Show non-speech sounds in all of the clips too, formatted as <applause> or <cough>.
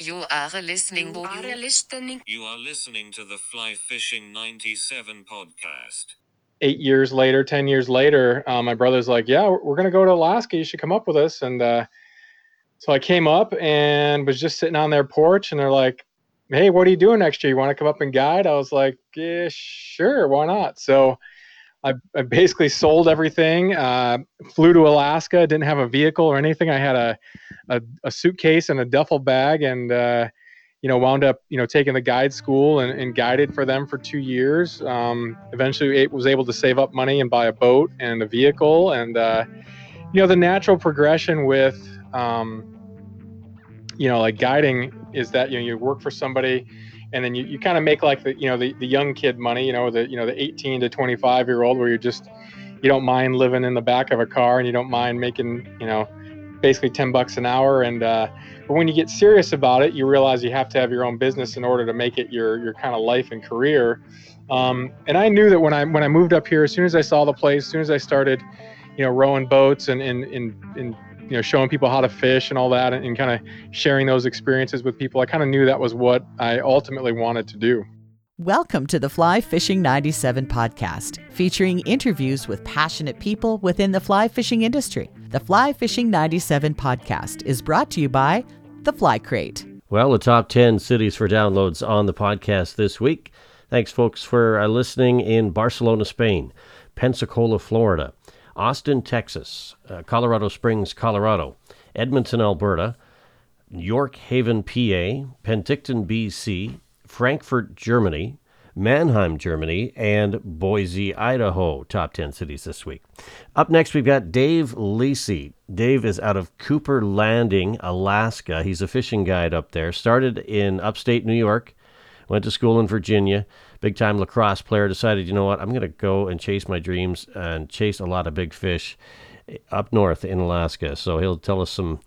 You are listening. You are listening. You are listening to the Fly Fishing 97 podcast. eight years later, 10 years later, uh, my brother's like, yeah, we're, we're going to go to Alaska. You should come up with us. And uh, so I came up and was just sitting on their porch and they're like, hey, what are you doing next year? You want to come up and guide? I was like, yeah, sure. Why not? So I, I basically sold everything, uh, flew to Alaska, didn't have a vehicle or anything. I had a, a, a suitcase and a duffel bag and, uh, you know, wound up, you know, taking the guide school and, and guided for them for two years. Um, eventually, was able to save up money and buy a boat and a vehicle. And, uh, you know, the natural progression with, um, you know, like guiding is that, you know, you work for somebody and then you, you kind of make like the, you know, the, the young kid money, you know, the, you know, the 18 to 25 year old where you're just, you don't mind living in the back of a car and you don't mind making, you know, basically 10 bucks an hour. And, uh, but when you get serious about it, you realize you have to have your own business in order to make it your, your kind of life and career. Um, and I knew that when I, when I moved up here, as soon as I saw the place, as soon as I started, you know, rowing boats and, and, and, and you know, showing people how to fish and all that and, and kind of sharing those experiences with people, I kind of knew that was what I ultimately wanted to do. Welcome to the Fly Fishing 97 podcast, featuring interviews with passionate people within the fly fishing industry. The Fly Fishing 97 podcast is brought to you by The Fly Crate. Well, the top 10 cities for downloads on the podcast this week. Thanks, folks, for uh, listening in Barcelona, Spain, Pensacola, Florida, Austin, Texas, uh, Colorado Springs, Colorado, Edmonton, Alberta, York Haven, PA, Penticton, BC, Frankfurt, Germany, Mannheim, Germany, and Boise, Idaho. Top 10 cities this week. Up next, we've got Dave Lisi. Dave is out of Cooper Landing, Alaska. He's a fishing guide up there. Started in upstate New York, went to school in Virginia. Big time lacrosse player. Decided, you know what, I'm going to go and chase my dreams and chase a lot of big fish up north in Alaska. So he'll tell us some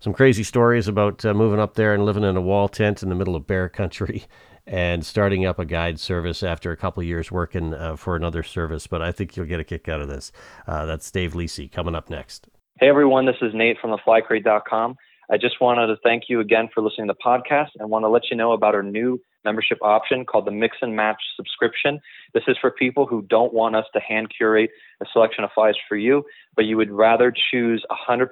some crazy stories about uh, moving up there and living in a wall tent in the middle of bear country <laughs> and starting up a guide service after a couple years working uh, for another service. But I think you'll get a kick out of this. Uh, that's Dave Lisi coming up next. Hey everyone, this is Nate from theflycrate.com. I just wanted to thank you again for listening to the podcast and want to let you know about our new membership option called the Mix and Match subscription. This is for people who don't want us to hand curate a selection of flies for you, but you would rather choose 100%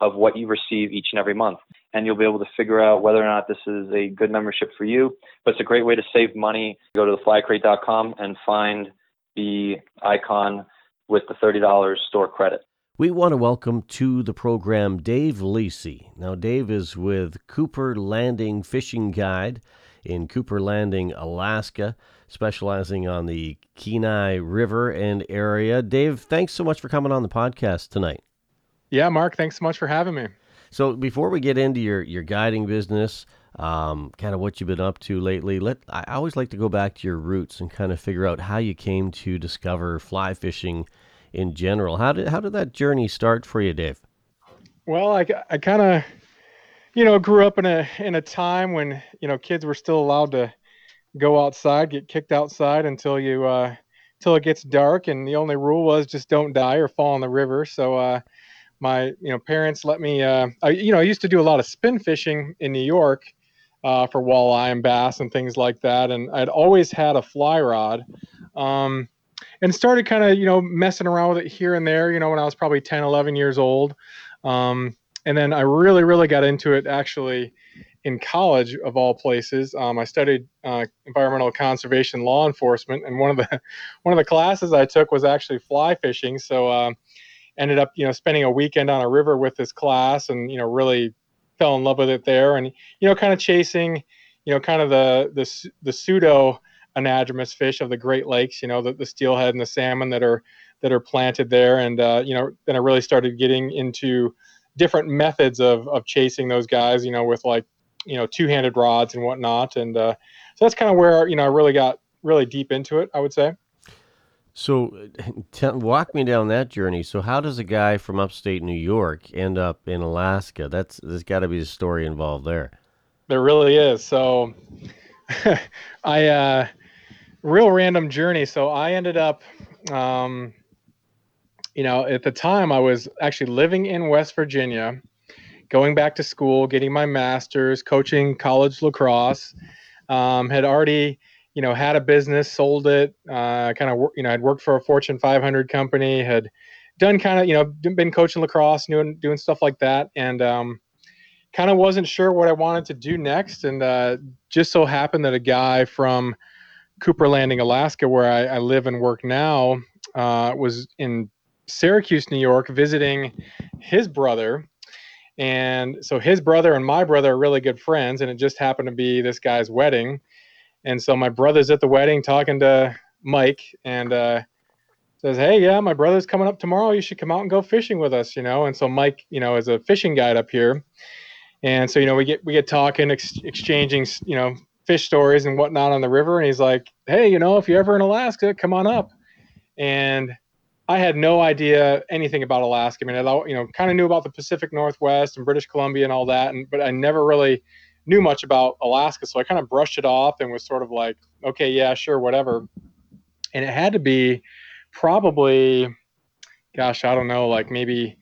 of what you receive each and every month. And you'll be able to figure out whether or not this is a good membership for you. But it's a great way to save money. Go to theflycrate.com and find the icon with the $30 store credit. We want to welcome to the program Dave Lisi. Now, Dave is with Cooper Landing Fishing Guide in Cooper Landing, Alaska, specializing on the Kenai River and area. Dave, thanks so much for coming on the podcast tonight. Yeah, Mark, thanks so much for having me. So, before we get into your, your guiding business, um, kind of what you've been up to lately, let I always like to go back to your roots and kind of figure out how you came to discover fly fishing in general. How did how did that journey start for you, Dave? Well, I, I kind of, you know, grew up in a in a time when you know kids were still allowed to go outside, get kicked outside until you uh, until it gets dark, and the only rule was just don't die or fall in the river. So uh, my you know parents let me, uh, I, you know, I used to do a lot of spin fishing in New York. Uh, for walleye and bass and things like that, and I'd always had a fly rod, um, and started kind of you know messing around with it here and there you know when i was probably 10 11 years old um, and then i really really got into it actually in college of all places. Um, i studied uh, environmental conservation law enforcement and one of the <laughs> one of the classes i took was actually fly fishing. So uh, ended up you know spending a weekend on a river with this class and you know really fell in love with it there. And you know kind of chasing you know kind of the the, the pseudo anadromous fish of the Great Lakes, you know, the, the steelhead and the salmon that are that are planted there. And uh, you know, then I really started getting into different methods of of chasing those guys, you know, with like you know two-handed rods and whatnot. And uh, so that's kind of where you know I really got really deep into it. I would say. So, t- walk me down that journey. So, how does a guy from upstate New York end up in Alaska? That's there's got to be a story involved there. There really is. So, <laughs> I uh, real random journey. So I ended up, um, you know, at the time I was actually living in West Virginia, going back to school, getting my master's, coaching college lacrosse. Um, had already, you know, had a business, sold it. Uh, kind of, you know, I'd worked for a Fortune 500 company. Had done kind of, you know, been coaching lacrosse, doing doing stuff like that, and um, kind of wasn't sure what I wanted to do next. And uh, just so happened that a guy from Cooper Landing, Alaska, where I, I live and work now, uh, was in Syracuse, New York, visiting his brother. And so his brother and my brother are really good friends, and it just happened to be this guy's wedding. And so my brother's at the wedding talking to Mike and uh, says, Hey, yeah, my brother's coming up tomorrow. You should come out and go fishing with us, you know? And so Mike, you know, is a fishing guide up here. And so, you know, we get, we get talking, ex- exchanging, you know, fish stories and whatnot on the river. And he's like, Hey, you know, if you're ever in Alaska, come on up. And I had no idea anything about Alaska. I mean, I you know kind of knew about the Pacific Northwest and British Columbia and all that, and but I never really knew much about Alaska. So I kind of brushed it off and was sort of like, okay, yeah, sure, whatever. And it had to be probably, gosh, I don't know, like maybe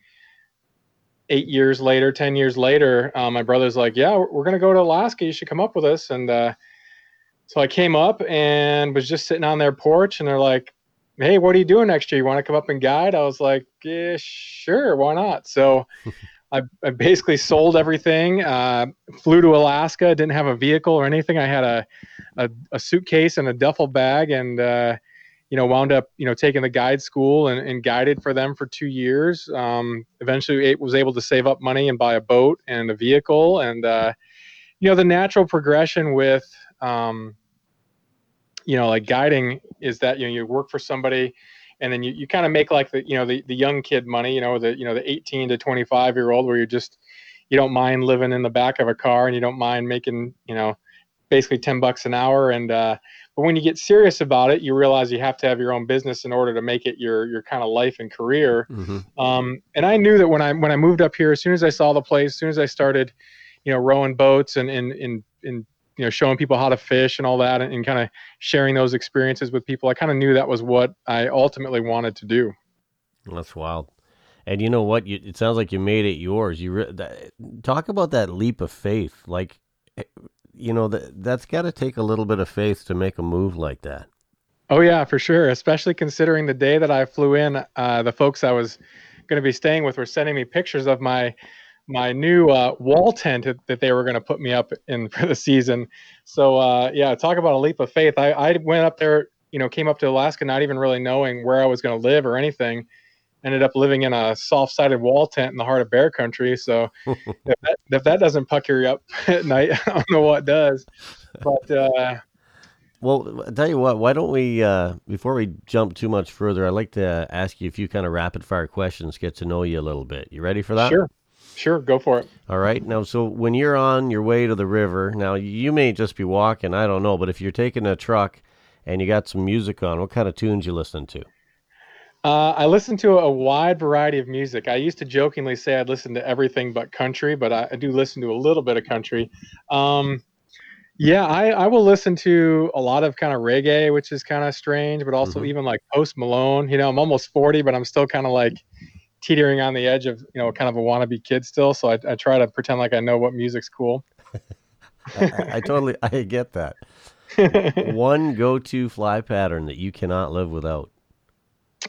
eight years later, ten years later. Um, my brother's like, yeah, we're gonna go to Alaska. You should come up with us. And uh, so I came up and was just sitting on their porch, and they're like, hey, what are you doing next year? You want to come up and guide? I was like, yeah, sure, why not? So <laughs> I, I, basically sold everything, uh, flew to Alaska, didn't have a vehicle or anything. I had a, a, a suitcase and a duffel bag and, uh, you know, wound up, you know, taking the guide school and, and guided for them for two years. Um, eventually was able to save up money and buy a boat and a vehicle. And, uh, you know, the natural progression with, um, you know like guiding is that you know you work for somebody and then you, you kind of make like the you know the, the young kid money you know the you know the 18 to 25 year old where you're just you don't mind living in the back of a car and you don't mind making you know basically 10 bucks an hour and uh, but when you get serious about it you realize you have to have your own business in order to make it your your kind of life and career mm-hmm. um, and i knew that when i when i moved up here as soon as i saw the place as soon as i started you know rowing boats and and and, and you know showing people how to fish and all that and, and kind of sharing those experiences with people i kind of knew that was what i ultimately wanted to do. That's wild. And you know what? You, it sounds like you made it yours. You re- that, talk about that leap of faith. Like eh, you know that that's got to take a little bit of faith to make a move like that. Oh yeah for sure. Especially considering the day that i flew in uh, the folks i was going to be staying with were sending me pictures of my my new uh, wall tent that they were going to put me up in <laughs> for the season. So uh, yeah, talk about a leap of faith. I, I went up there, you know, came up to Alaska not even really knowing where I was going to live or anything. Ended up living in a soft-sided wall tent in the heart of bear country. So <laughs> if, that, if that doesn't pucker you up <laughs> at night, I don't know what does. But uh, well, I'll tell you what, why don't we, uh, before we jump too much further, I'd like to ask you a few kind of rapid fire questions, get to know you a little bit. You ready for that? Sure. Sure, go for it. All right. Now, so when you're on your way to the river, now you may just be walking, I don't know, but if you're taking a truck and you got some music on, what kind of tunes you listening to? Uh, I listen to a wide variety of music. I used to jokingly say I'd listen to everything but country, but I, I do listen to a little bit of country. Um, yeah, I, I will listen to a lot of kind of reggae, which is kind of strange, but also mm-hmm. even like Post Malone. You know, I'm almost 40, but I'm still kind of like teetering on the edge of you know kind of a wannabe kid still. So I, I try to pretend like I know what music's cool. <laughs> I, I, totally I get that. <laughs> one go-to fly pattern that you cannot live without.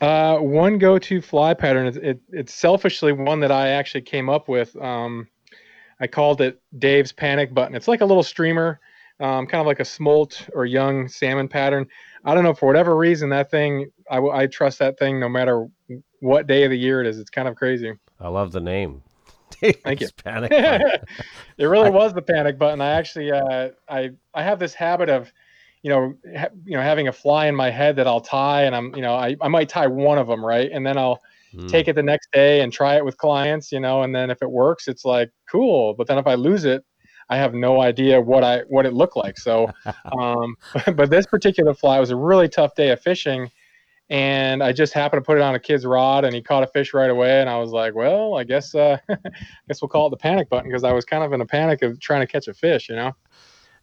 Uh, one go-to fly pattern. It, it, it's selfishly one that I actually came up with. Um, I called it Dave's panic button. It's like a little streamer, um, kind of like a smolt or young salmon pattern. I don't know for whatever reason that thing. I, I trust that thing no matter what day of the year it is. It's kind of crazy. I love the name. <laughs> Thank you. Panic <laughs> it really was the panic button. I actually, uh, I, I have this habit of, you know, ha- you know, having a fly in my head that I'll tie, and I'm, you know, I, I might tie one of them, right, and then I'll mm. take it the next day and try it with clients, you know, and then if it works, it's like cool. But then if I lose it, I have no idea what I what it looked like. So, <laughs> um, but this particular fly was a really tough day of fishing and I just happened to put it on a kid's rod, and he caught a fish right away. And I was like, "Well, I guess, uh, <laughs> I guess we'll call it the panic button," because I was kind of in a panic of trying to catch a fish, you know.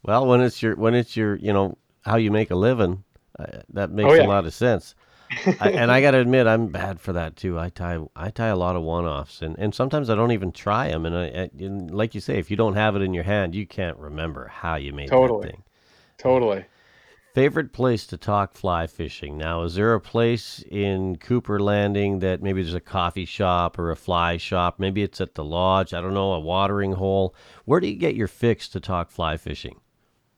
Well, when it's your when it's your you know how you make a living, uh, that makes oh, yeah. a lot of sense. I, and I got to admit, I'm bad for that too. I tie I tie a lot of one offs, and, and sometimes I don't even try them. And, I, I, and like you say, if you don't have it in your hand, you can't remember how you made Totally. that thing. totally. Favorite place to talk fly fishing? Now, is there a place in Cooper Landing that maybe there's a coffee shop or a fly shop? Maybe it's at the lodge. I don't know, a watering hole. Where do you get your fix to talk fly fishing?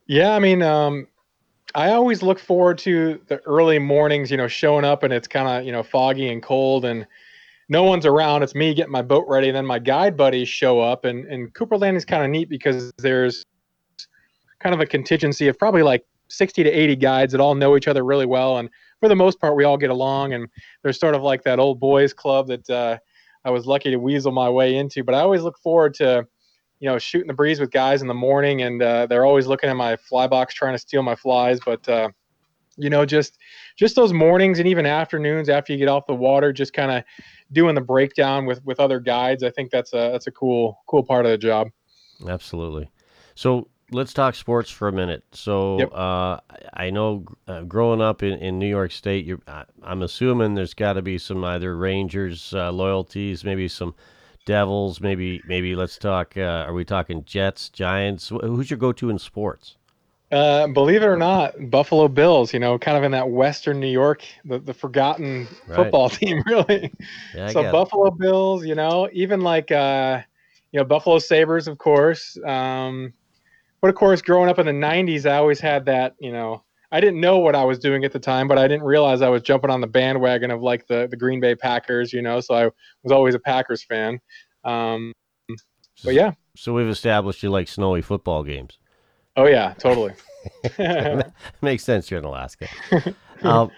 Yeah, I mean, um, I always look forward to the early mornings, you know, showing up and it's kind of, you know, foggy and cold and no one's around. It's me getting my boat ready. And then my guide buddies show up. And, and Cooper Landing is kind of neat because there's kind of a contingency of probably like 60 to 80 guides that all know each other really well. And for the most part, we all get along. And there's sort of like that old boys club that uh, I was lucky to weasel my way into. But I always look forward to, you know, shooting the breeze with guys in the morning, and uh, they're always looking at my fly box trying to steal my flies. But uh, you know, just just those mornings and even afternoons after you get off the water, just kind of doing the breakdown with with other guides. I think that's a that's a cool cool part of the job. Absolutely. So let's talk sports for a minute. So Yep. uh, I know uh, growing up in, in New York State, you're, I- I'm assuming there's got to be some either Rangers uh, loyalties, maybe some Devils, maybe maybe let's talk. Uh, are we talking Jets, Giants? Who's your go-to in sports? Uh, believe it or not, Buffalo Bills. You know, kind of in that Western New York, the, the forgotten Right. football <laughs> team, really. Yeah, so get it. Buffalo Bills, you know, even like uh, you know Buffalo Sabres, of course. Um, but of course, growing up in the '90s, I always had that. You know, I didn't know what I was doing at the time, but I didn't realize I was jumping on the bandwagon of like the the Green Bay Packers. You know, so I was always a Packers fan. Um, but yeah, So we've established you like snowy football games. oh yeah, totally. <laughs> <laughs> Makes sense. You're in Alaska. um,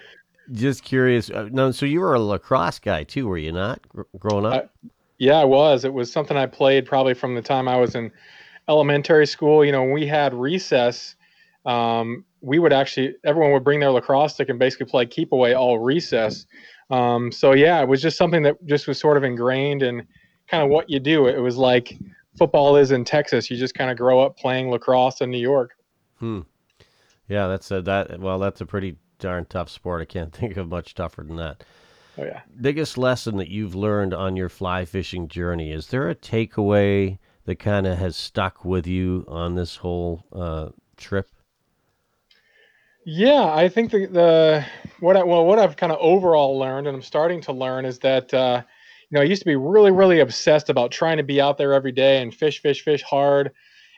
just curious. Uh, no, so you were a lacrosse guy too, were you not? Growing up. Yeah, I was. It was something I played probably from the time I was in elementary school. You know, when we had recess, um, we would actually everyone would bring their lacrosse stick and basically play keep away all recess. Um, so yeah, it was just something that just was sort of ingrained in kind of what you do. It was like football is in Texas. You just kind of grow up playing lacrosse in New York. Hmm. Yeah, that's a that. Well, that's a pretty darn tough sport. I can't <laughs> think of much tougher than that. Oh yeah. Biggest lesson that you've learned on your fly fishing journey? Is there a takeaway that kind of has stuck with you on this whole uh, trip? Yeah, I think the, the what I, well what I've kind of overall learned and I'm starting to learn is that uh, you know I used to be really really obsessed about trying to be out there every day and fish fish fish hard,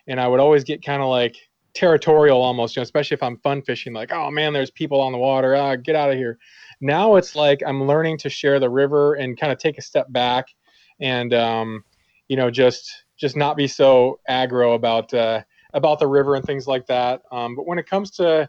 and I would always get kind of like territorial almost, you know, especially if I'm fun fishing. Like, oh man, there's people on the water. Ah, get out of here. Now it's like I'm learning to share the river and kind of take a step back, and um, you know just just not be so aggro about uh, about the river and things like that. Um, but when it comes to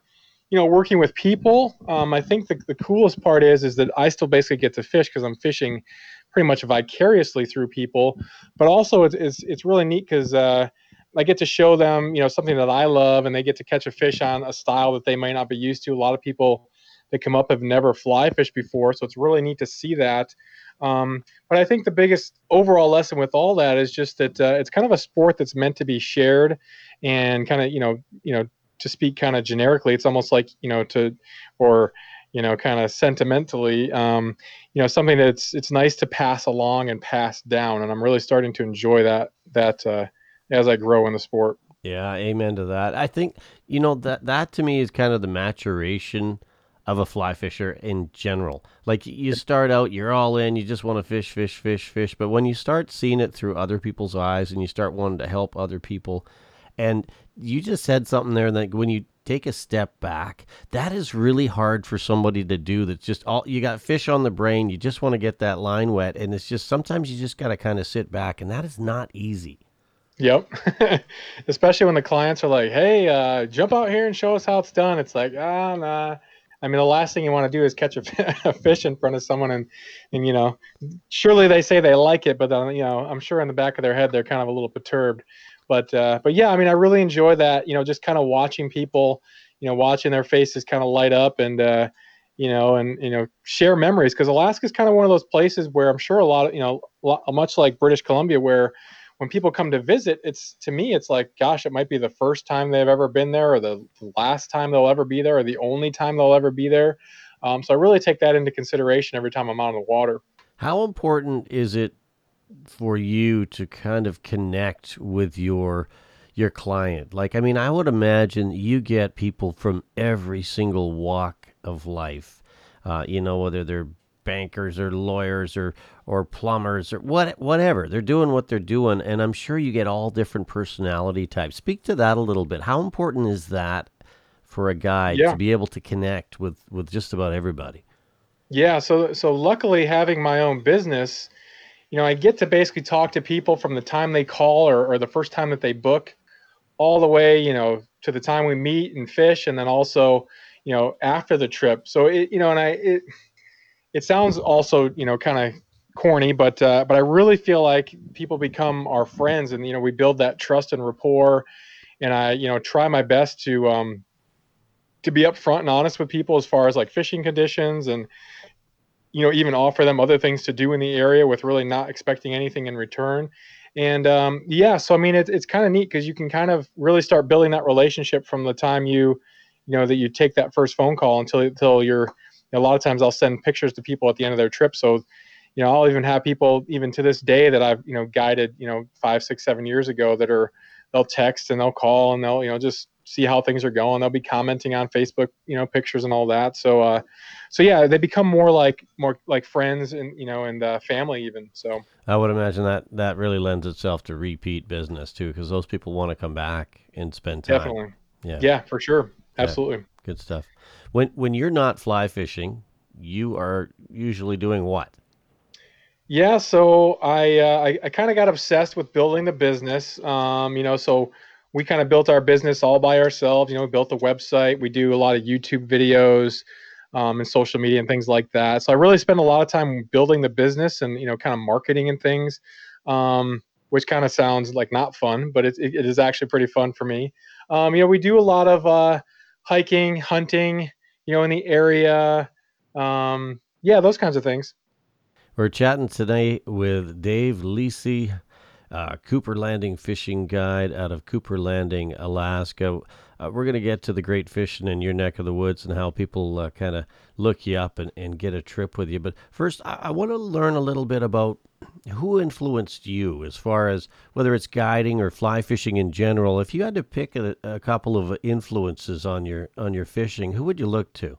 you know working with people um, i think the, the coolest part is is that i still basically get to fish because i'm fishing pretty much vicariously through people. But also it's it's, it's really neat because uh, i get to show them you know something that i love and they get to catch a fish on a style that they may not be used to. A lot of people that come up have never fly fished before so it's really neat to see that um, but i think the biggest overall lesson with all that is just that uh, it's kind of a sport that's meant to be shared and kind of you know you know to speak kind of generically, it's almost like you know to, or you know, kind of sentimentally, um, you know, something that's it's nice to pass along and pass down, and I'm really starting to enjoy that that uh, as I grow in the sport. Yeah, amen to that. I think you know that that to me is kind of the maturation of a fly fisher in general. Like you start out, you're all in, you just want to fish, fish, fish, fish. But when you start seeing it through other people's eyes and you start wanting to help other people, and you just said something there that when you take a step back, that is really hard for somebody to do. That's just all you got fish on the brain. You just want to get that line wet, and it's just sometimes you just got to kind of sit back, and that is not easy. Yep. <laughs> Especially when the clients are like, "Hey, uh, jump out here and show us how it's done." It's like, ah, nah. I mean, the last thing you want to do is catch a, <laughs> a fish in front of someone, and and you know, surely they say they like it, but then you know, I'm sure in the back of their head they're kind of a little perturbed. But uh, but yeah, I mean, I really enjoy that. You know, just kind of watching people, you know, watching their faces kind of light up and. Uh, you know, and you know, share memories because Alaska is kind of one of those places where I'm sure a lot of you know, much like British Columbia, where when people come to visit, it's to me, it's like, gosh, it might be the first time they've ever been there, or the last time they'll ever be there, or the only time they'll ever be there. Um, so I really take that into consideration every time I'm out on the water. How important is it for you to kind of connect with your your client? Like, I mean, I would imagine you get people from every single walk of life. Uh, you know, whether they're bankers or lawyers or or plumbers or what whatever they're doing what they're doing and i'm sure you get all different personality types speak to that a little bit how important is that for a guide Yeah. to be able to connect with with just about everybody Yeah, so so luckily having my own business, you know, I get to basically talk to people from the time they call or, or the first time that they book, all the way, you know, to the time we meet and fish, and then also, you know, after the trip. So it, you know, and I it it sounds also, you know, kind of corny, but uh, but I really feel like people become our friends, and you know, we build that trust and rapport, and I, you know, try my best to um to be upfront and honest with people as far as like fishing conditions and you know even offer them other things to do in the area with really not expecting anything in return. And um, yeah so i mean it, it's kind of neat because you can kind of really start building that relationship from the time you you know that you take that first phone call until until you're a lot of times i'll send pictures to people at the end of their trip. So you know i'll even have people even to this day that i've you know guided you know five six seven years ago that are they'll text and they'll call and they'll you know just see how things are going. They'll be commenting on facebook you know pictures and all that. So uh so yeah they become more like more like friends and you know and uh, family even so. I would imagine that that really lends itself to repeat business too because those people want to come back and spend time. Definitely. Yeah. Yeah for sure. Absolutely. Good stuff when when you're not fly fishing you are usually doing what Yeah, so I uh, I, I kind of got obsessed with building the business. Um, you know, so we kind of built our business all by ourselves. You know, we built the website. We do a lot of YouTube videos um, and social media and things like that. So I really spend a lot of time building the business and you know, kind of marketing and things, um, which kind of sounds like not fun, but it, it, it is actually pretty fun for me. Um, you know, we do a lot of uh, hiking, hunting. You know, in the area. Um, yeah, those kinds of things. We're chatting today with Dave Lisi, uh, Cooper Landing fishing guide out of Cooper Landing, Alaska. Uh, we're going to get to the great fishing in your neck of the woods and how people uh, kind of look you up and, and get a trip with you. But first, I, I want to learn a little bit about who influenced you as far as whether it's guiding or fly fishing in general. If you had to pick a, a couple of influences on your on your fishing, who would you look to?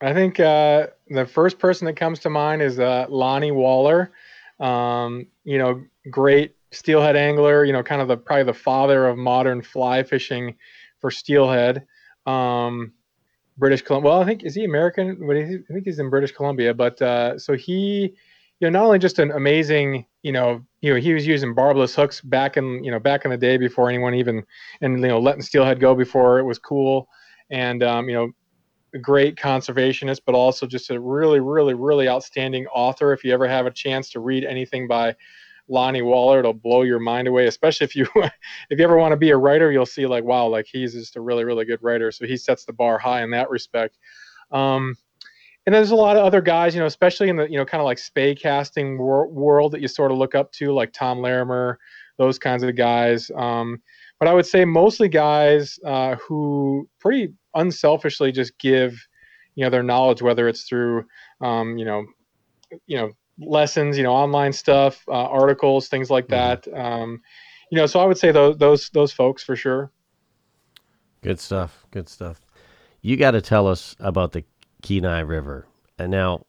I think uh, the first person that comes to mind is uh, Lani Waller. Um, you know, great steelhead angler. You know, kind of the probably the father of modern fly fishing for steelhead. Um, British Columbia. Well, I think is he American? I think he's in British Columbia. But uh, so he, you know, not only just an amazing, you know, you know, he was using barbless hooks back in, you know, back in the day before anyone even, and you know, letting steelhead go before it was cool, and um, you know, a great conservationist, but also just a really, really, really outstanding author. If you ever have a chance to read anything by Lani Waller, it'll blow your mind away. Especially if you <laughs> if you ever want to be a writer, you'll see like wow, like he's just a really, really good writer. So he sets the bar high in that respect. Um, and there's a lot of other guys, you know, especially in the you know kind of like Spey casting wor- world that you sort of look up to, like Tom Larimer, those kinds of guys. Um, but I would say mostly guys uh, who pretty unselfishly just give you know their knowledge whether it's through um, you know you know lessons you know online stuff uh, articles things like that um, you know so i would say those those those folks for sure Good stuff. Good stuff. You got to tell us about the Kenai River. And now,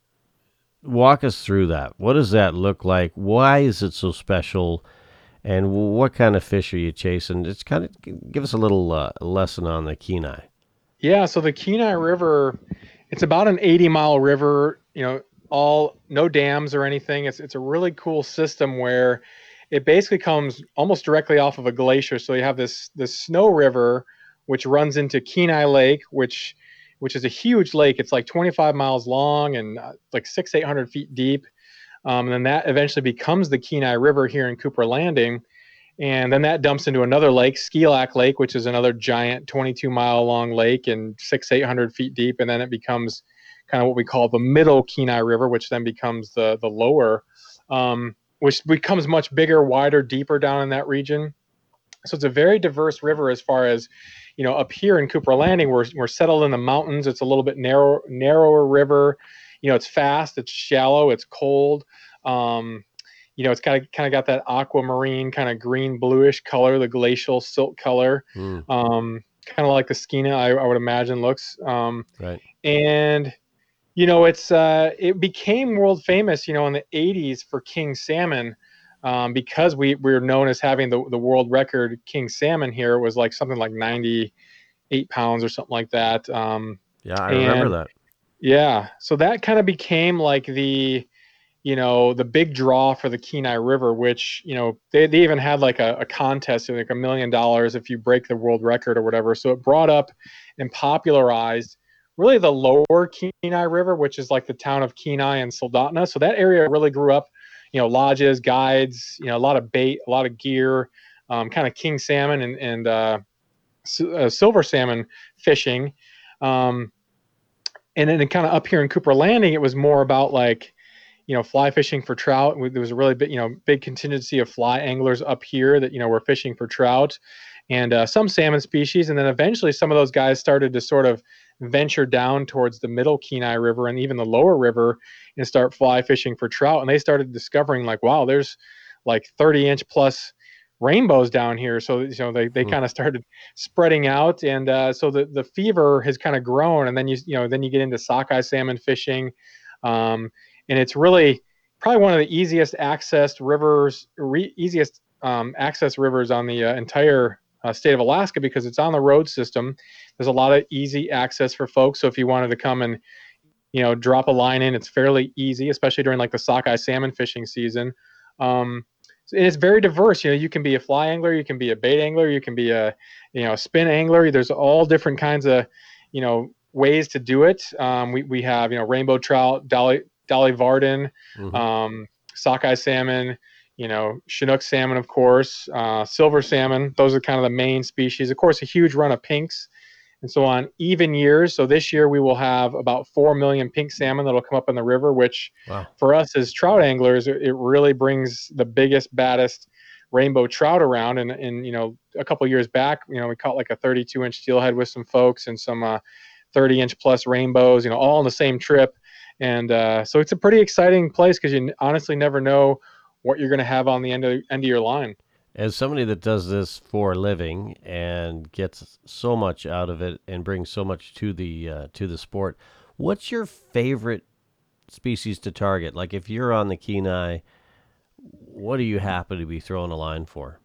walk us through that. What does that look like? Why is it so special? And what kind of fish are you chasing? It's kind of give us a little uh, lesson on the Kenai. yeah so the kenai river it's about an 80 mile river you know all no dams or anything it's it's a really cool system where it basically comes almost directly off of a glacier so you have this this snow river which runs into kenai lake which which is a huge lake. It's like 25 miles long and uh, like six 800 feet deep. Um, and then that eventually becomes the kenai river here in cooper landing. And then that dumps into another lake skilak lake which is another giant 22 mile long lake and six 800 feet deep. And then it becomes kind of what we call the middle kenai river which then becomes the the lower um, which becomes much bigger wider deeper down in that region. So it's a very diverse river as far as, you know, up here in Cooper Landing, we're, we're settled in the mountains. It's a little bit narrow, narrower river. You know, it's fast, it's shallow, it's cold. Um, you know, it's kind of kind of got that aquamarine kind of green bluish color, the glacial silt color, Mm, um, kind of like the Skeena, I, I would imagine looks. Um, right. and you know it's uh, it became world famous you know in the 80s for king salmon um, because we, we were known as having the, the world record king salmon here it was like something like 98 pounds or something like that um, Yeah, I remember that. yeah so that kind of became like the you know the big draw for the kenai river which you know they, they even had like a, a contest like a million dollars if you break the world record or whatever so it brought up and popularized really the lower kenai river which is like the town of kenai and soldotna so that area really grew up you know lodges guides you know a lot of bait a lot of gear um, kind of king salmon and, and uh, uh, silver salmon fishing um, and then kind of up here in Cooper Landing, it was more about like, you know, fly fishing for trout. There was a really big, you know, big contingency of fly anglers up here that you know were fishing for trout, and uh, some salmon species. And then eventually, some of those guys started to sort of venture down towards the middle Kenai River and even the lower river and start fly fishing for trout. And they started discovering like, wow, there's like 30 inch plus rainbows down here. So you know they, they Hmm. kind of started spreading out, and uh, so the the fever has kind of grown. And then you you know then you get into sockeye salmon fishing, um, and it's really probably one of the easiest accessed rivers, re- easiest um, access rivers on the uh, entire uh, state of Alaska because it's on the road system. There's a lot of easy access for folks. So if you wanted to come and you know drop a line in, it's fairly easy, especially during like the sockeye salmon fishing season. Um, and it's very diverse. You know, you can be a fly angler, you can be a bait angler, you can be a you know spin angler. There's all different kinds of you know ways to do it. Um, we we have you know rainbow trout, dolly dolly varden, Mhm. um, sockeye salmon, you know chinook salmon, of course, uh, silver salmon. Those are kind of the main species. Of course, a huge run of pinks. And so on even years, so this year we will have about 4 million pink salmon that'll come up in the river, which Wow. for us as trout anglers, it really brings the biggest, baddest rainbow trout around. And, and you know, a couple years back, you know, we caught like a 32 inch steelhead with some folks and some uh, 30 inch plus rainbows, you know, all on the same trip. And uh, so it's a pretty exciting place because you n- honestly never know what you're going to have on the end of, end of your line. As somebody that does this for a living and gets so much out of it and brings so much to the uh, to the sport, what's your favorite species to target? Like if you're on the Kenai, what are you happy to be throwing a line for?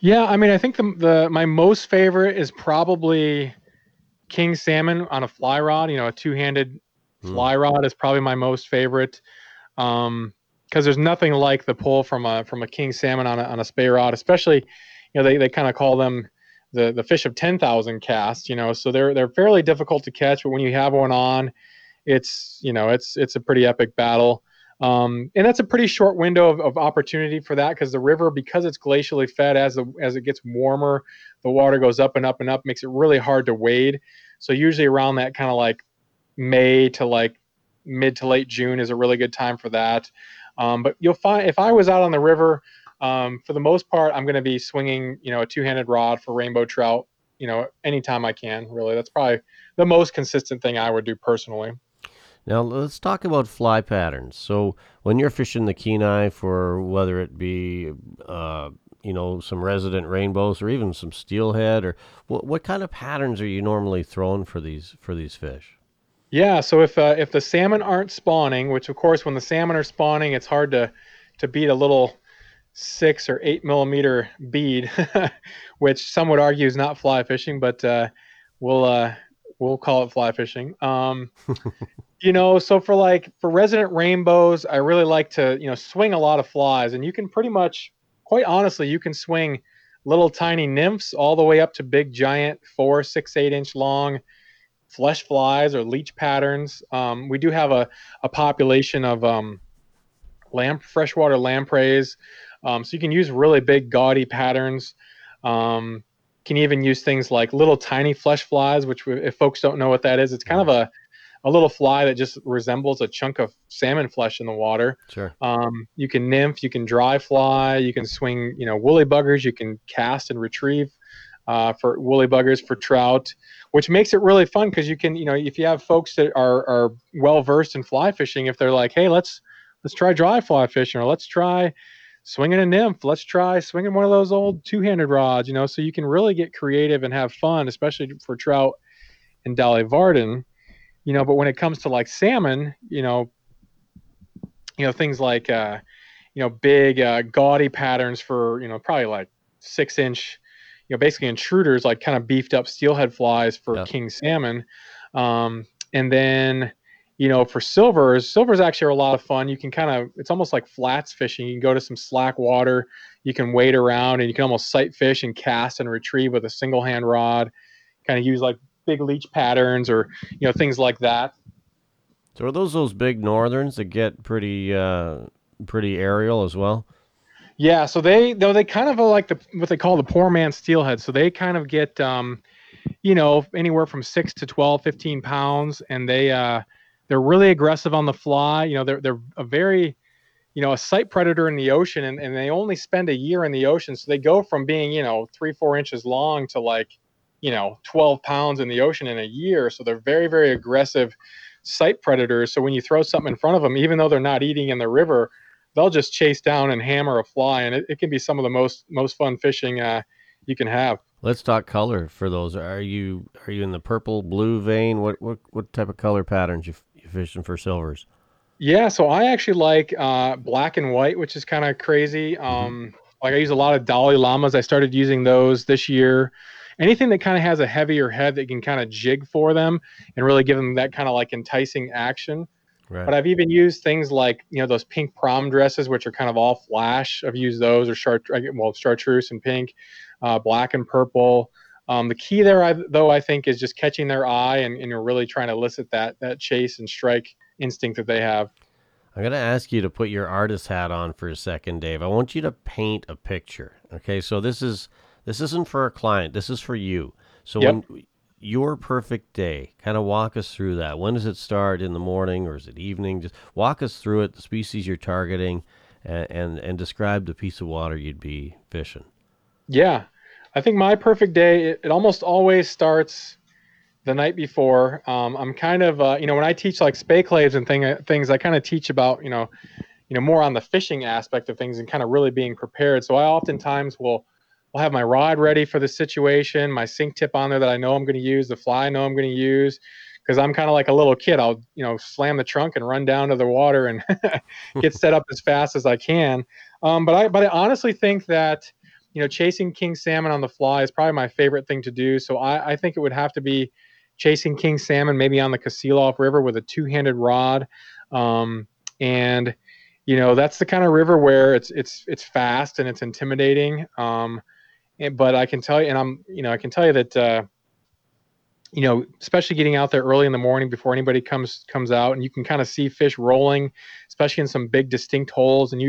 Yeah, I mean, I think the the my most favorite is probably king salmon on a fly rod. You know, a two handed Hmm. fly rod is probably my most favorite. Um, because there's nothing like the pull from a from a king salmon on a on a Spey rod, especially, you know, they, they kind of call them the the fish of ten thousand casts. You know, so they're they're fairly difficult to catch, but when you have one on, it's you know it's it's a pretty epic battle. Um, and that's a pretty short window of, of opportunity for that because the river, because it's glacially fed, as the as it gets warmer, the water goes up and up and up, makes it really hard to wade. So usually around that kind of like May to like mid to late June is a really good time for that. Um, but you'll find if I was out on the river, um, for the most part, I'm going to be swinging, you know, a two-handed rod for rainbow trout, you know, anytime I can. Really, that's probably the most consistent thing I would do personally. Now let's talk about fly patterns. So when you're fishing the Kenai for whether it be uh, you know some resident rainbows or even some steelhead or what what kind of patterns are you normally throwing for these for these fish? Yeah, so if uh, if the salmon aren't spawning, which of course when the salmon are spawning, it's hard to to beat a little six or eight millimeter bead, <laughs> which some would argue is not fly fishing, but uh, we'll uh, we'll call it fly fishing. Um, <laughs> you know, so for like for resident rainbows, I really like to you know swing a lot of flies, and you can pretty much, quite honestly, you can swing little tiny nymphs all the way up to big giant four, six, eight inch long flesh flies or leech patterns. Um, we do have a, a population of um, lamp freshwater lampreys, um, so you can use really big gaudy patterns. Um, can even use things like little tiny flesh flies, which if folks don't know what that is, it's kind of a, a little fly that just resembles a chunk of salmon flesh in the water. Sure. Um, you can nymph, you can dry fly, you can swing, you know, woolly buggers, you can cast and retrieve uh, for woolly buggers for trout, which makes it really fun because you can, you know, if you have folks that are are well versed in fly fishing, if they're like, hey, let's let's try dry fly fishing or let's try swinging a nymph, let's try swinging one of those old two-handed rods, you know, so you can really get creative and have fun, especially for trout and Dolly Varden, you know. But when it comes to like salmon, you know, you know things like uh, you know big uh, gaudy patterns for you know probably like six inch, you know basically intruders like kind of beefed up steelhead flies for Yeah. king salmon, um, and then you know for silvers, silvers actually are a lot of fun. You can kind of it's almost like flats fishing. You can go to some slack water, you can wade around, and you can almost sight fish and cast and retrieve with a single hand rod. Kind of use like big leech patterns or you know things like that. So are those those big northerns that get pretty uh, pretty aerial as well? Yeah, so they though they kind of like the what they call the poor man steelhead. So they kind of get um, you know, anywhere from six to 12, 15 pounds, and they uh they're really aggressive on the fly. You know, they're they're a very you know, a sight predator in the ocean and, and they only spend a year in the ocean. So they go from being, you know, three, four inches long to like, you know, 12 pounds in the ocean in a year. So they're very, very aggressive sight predators. So when you throw something in front of them, even though they're not eating in the river, they'll just chase down and hammer a fly, and it, it can be some of the most most fun fishing uh, you can have. Let's talk color for those. Are you are you in the purple blue vein? What what what type of color patterns you you fishing for silvers? Yeah, so I actually like uh, black and white, which is kind of crazy. Um, Like I use a lot of Dolly Llamas. I started using those this year. Anything that kind of has a heavier head that can kind of jig for them and really give them that kind of like enticing action. Right. But I've even used things like you know those pink prom dresses, which are kind of all flash. I've used those or chart well chartreuse and pink, uh, black and purple. Um, the key there, I, though, I think, is just catching their eye and, and you're really trying to elicit that that chase and strike instinct that they have. I'm going to ask you to put your artist hat on for a second, Dave. I want you to paint a picture. Okay, so this is this isn't for a client. This is for you. So Yep. when your perfect day, kind of walk us through that. When does it start? In the morning or is it evening? Just walk us through it. The species you're targeting, and and, and describe the piece of water you'd be fishing. Yeah, I think my perfect day it, it almost always starts the night before. Um, I'm kind of uh, you know when I teach like Spey and thing things, I kind of teach about you know you know more on the fishing aspect of things and kind of really being prepared. So I oftentimes will will have my rod ready for the situation, my sink tip on there that I know I'm going to use, the fly I know I'm going to use. Because I'm kind of like a little kid, I'll you know slam the trunk and run down to the water and <laughs> get set up as fast as I can. Um, but I but I honestly think that you know, chasing king salmon on the fly is probably my favorite thing to do. So I, I think it would have to be chasing king salmon, maybe on the Kasilof River with a two-handed rod, um, and you know that's the kind of river where it's it's it's fast and it's intimidating. Um, and, but I can tell you, and I'm you know I can tell you that uh, you know especially getting out there early in the morning before anybody comes comes out, and you can kind of see fish rolling, especially in some big distinct holes, and you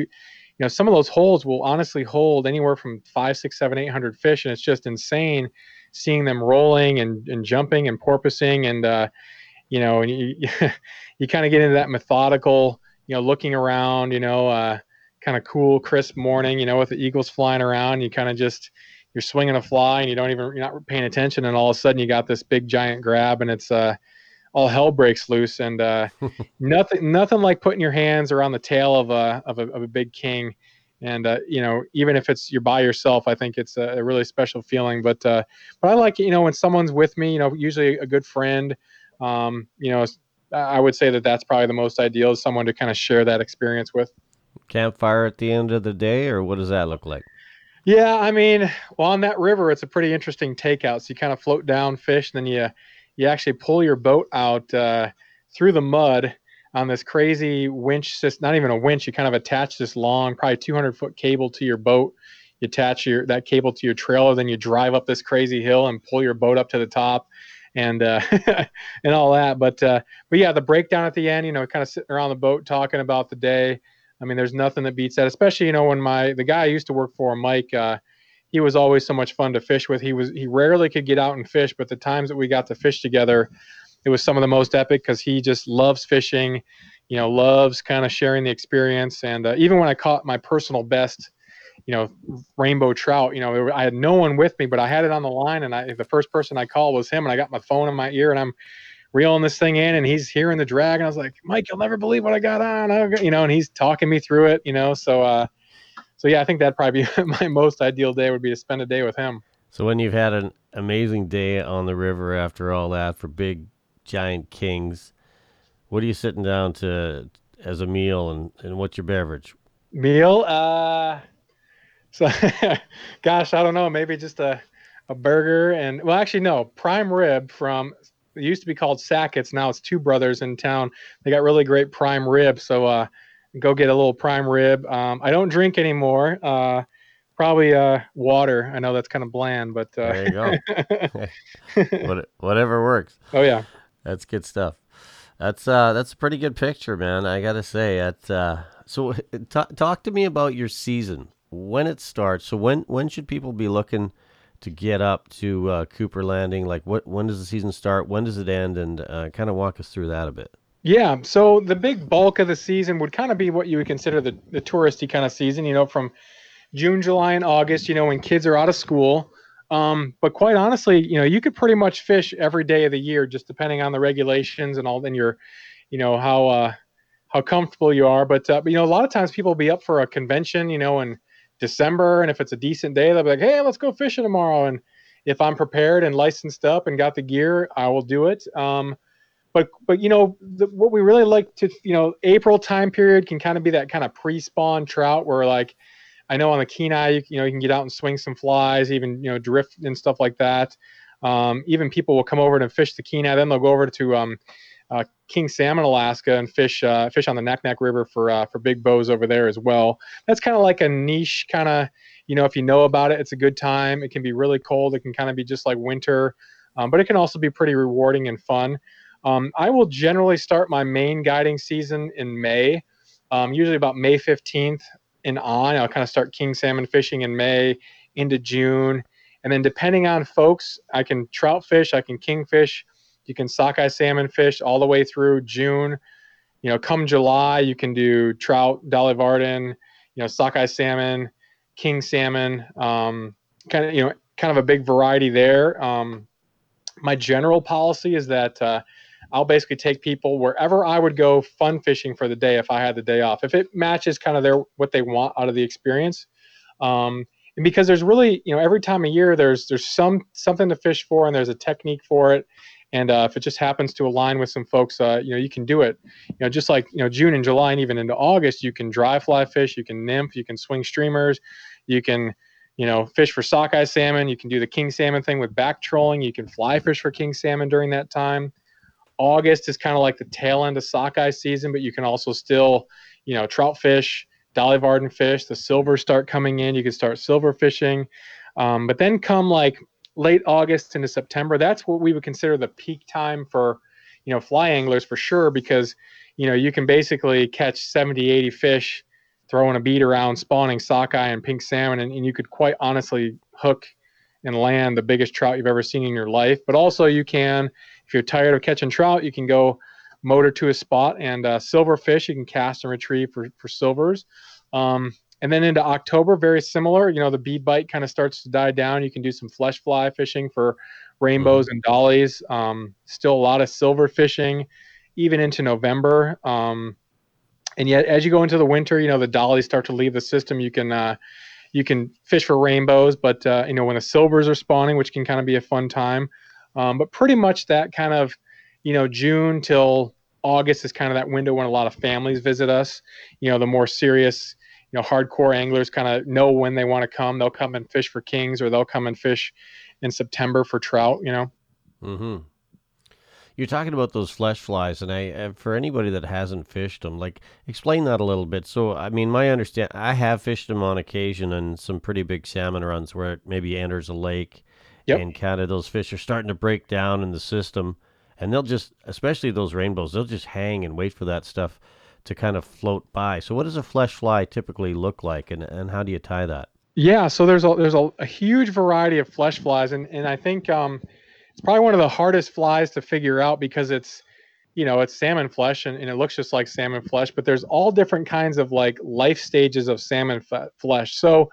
you know some of those holes will honestly hold anywhere from five six seven eight hundred fish and it's just insane seeing them rolling and, and jumping and porpoising and uh, you know and you, <laughs> you kind of get into that methodical you know looking around you know uh, kind of cool crisp morning you know with the eagles flying around. You kind of just you're swinging a fly and you don't even you're not paying attention and all of a sudden you got this big giant grab and it's uh all hell breaks loose and uh, <laughs> nothing nothing like putting your hands around the tail of a of a, of a big king and uh, you know even if it's you're by yourself i think it's a, a really special feeling but uh, but i like you know when someone's with me you know usually a good friend um, you know i would say that that's probably the most ideal is someone to kind of share that experience with Campfire at the end of the day, or what does that look like? Yeah, I mean, well, on that river, it's a pretty interesting takeout. So you kind of float down fish, and then you you actually pull your boat out uh, through the mud on this crazy winch system. Not even a winch. You kind of attach this long, probably 200 foot cable to your boat. You attach your that cable to your trailer, then you drive up this crazy hill and pull your boat up to the top, and uh, <laughs> and all that. But uh, but yeah, the breakdown at the end, you know, kind of sitting around the boat talking about the day. I mean, there's nothing that beats that, especially you know when my the guy I used to work for, Mike. Uh, he was always so much fun to fish with. He was he rarely could get out and fish, but the times that we got to fish together, it was some of the most epic because he just loves fishing, you know, loves kind of sharing the experience. And uh, even when I caught my personal best, you know, rainbow trout, you know, I had no one with me, but I had it on the line, and I the first person I called was him, and I got my phone in my ear, and I'm reeling this thing in, and he's hearing the drag, and I was like, Mike, you'll never believe what I got on, you know, and he's talking me through it, you know, so. uh so yeah, I think that'd probably be <laughs> my most ideal day would be to spend a day with him. So when you've had an amazing day on the river after all that for big giant kings, what are you sitting down to as a meal and, and what's your beverage? Meal? Uh so <laughs> gosh, I don't know, maybe just a a burger and well actually no, prime rib from it used to be called Sackett's, now it's two brothers in town. They got really great prime rib. So uh go get a little prime rib. Um, I don't drink anymore. Uh, probably uh, water. I know that's kind of bland, but uh, there you go. <laughs> whatever works. Oh yeah, that's good stuff. That's uh, that's a pretty good picture, man. I gotta say. At uh, so, <laughs> t- talk to me about your season when it starts. So when when should people be looking to get up to uh, Cooper Landing? Like, what when does the season start? When does it end? And uh, kind of walk us through that a bit. Yeah, so the big bulk of the season would kind of be what you would consider the, the touristy kind of season, you know, from June, July, and August, you know, when kids are out of school. Um, but quite honestly, you know, you could pretty much fish every day of the year, just depending on the regulations and all, and your, you know, how uh, how comfortable you are. But, uh, but you know, a lot of times people will be up for a convention, you know, in December, and if it's a decent day, they'll be like, hey, let's go fishing tomorrow. And if I'm prepared and licensed up and got the gear, I will do it. Um, but but you know the, what we really like to you know April time period can kind of be that kind of pre-spawn trout where like I know on the Kenai you, you know you can get out and swing some flies even you know drift and stuff like that. Um, even people will come over and fish the Kenai, then they'll go over to um, uh, King Salmon, Alaska, and fish uh, fish on the Naknek River for uh, for big bows over there as well. That's kind of like a niche kind of you know if you know about it, it's a good time. It can be really cold. It can kind of be just like winter, um, but it can also be pretty rewarding and fun. Um, I will generally start my main guiding season in May, um, usually about May 15th and on. I'll kind of start king salmon fishing in May into June. And then depending on folks, I can trout fish, I can kingfish, you can sockeye salmon fish all the way through June. You know, come July, you can do trout, Dolly Varden, you know, sockeye salmon, king salmon, um, kind of, you know, kind of a big variety there. Um, my general policy is that uh, I'll basically take people wherever I would go fun fishing for the day if I had the day off. If it matches kind of their what they want out of the experience. Um, and because there's really, you know, every time of year there's there's some something to fish for and there's a technique for it. And uh, if it just happens to align with some folks, uh, you know, you can do it. You know, just like you know June and July and even into August, you can dry fly fish, you can nymph, you can swing streamers, you can you know, fish for sockeye salmon. You can do the king salmon thing with back trolling. You can fly fish for king salmon during that time. August is kind of like the tail end of sockeye season, but you can also still, you know, trout fish, dolly varden fish. The silvers start coming in. You can start silver fishing. Um, but then come like late August into September, that's what we would consider the peak time for, you know, fly anglers for sure, because, you know, you can basically catch 70, 80 fish throwing a bead around, spawning sockeye and pink salmon, and, and you could quite honestly hook and land the biggest trout you've ever seen in your life. But also, you can, if you're tired of catching trout, you can go motor to a spot and uh, silverfish. You can cast and retrieve for, for silvers. Um, and then into October, very similar. You know, the bead bite kind of starts to die down. You can do some flesh fly fishing for rainbows mm-hmm. and dollies. Um, still a lot of silver fishing, even into November. Um, and yet, as you go into the winter, you know the dollies start to leave the system. You can uh, you can fish for rainbows, but uh, you know when the silvers are spawning, which can kind of be a fun time. Um, but pretty much that kind of, you know, June till August is kind of that window when a lot of families visit us. You know, the more serious, know, hardcore anglers kind of know when they want to come. They'll come and fish for kings, or they'll come and fish in September for trout. You know. Hmm. You're talking about those flesh flies, and I, for anybody that hasn't fished them, like explain that a little bit. So, I mean, my understand, I have fished them on occasion and some pretty big salmon runs where it maybe enters a lake, yep. and kind of those fish are starting to break down in the system, and they'll just, especially those rainbows, they'll just hang and wait for that stuff to kind of float by. So, what does a flesh fly typically look like, and, and how do you tie that? Yeah, so there's a there's a, a huge variety of flesh flies, and and I think um, it's probably one of the hardest flies to figure out because it's you know it's salmon flesh and, and it looks just like salmon flesh but there's all different kinds of like life stages of salmon f- flesh so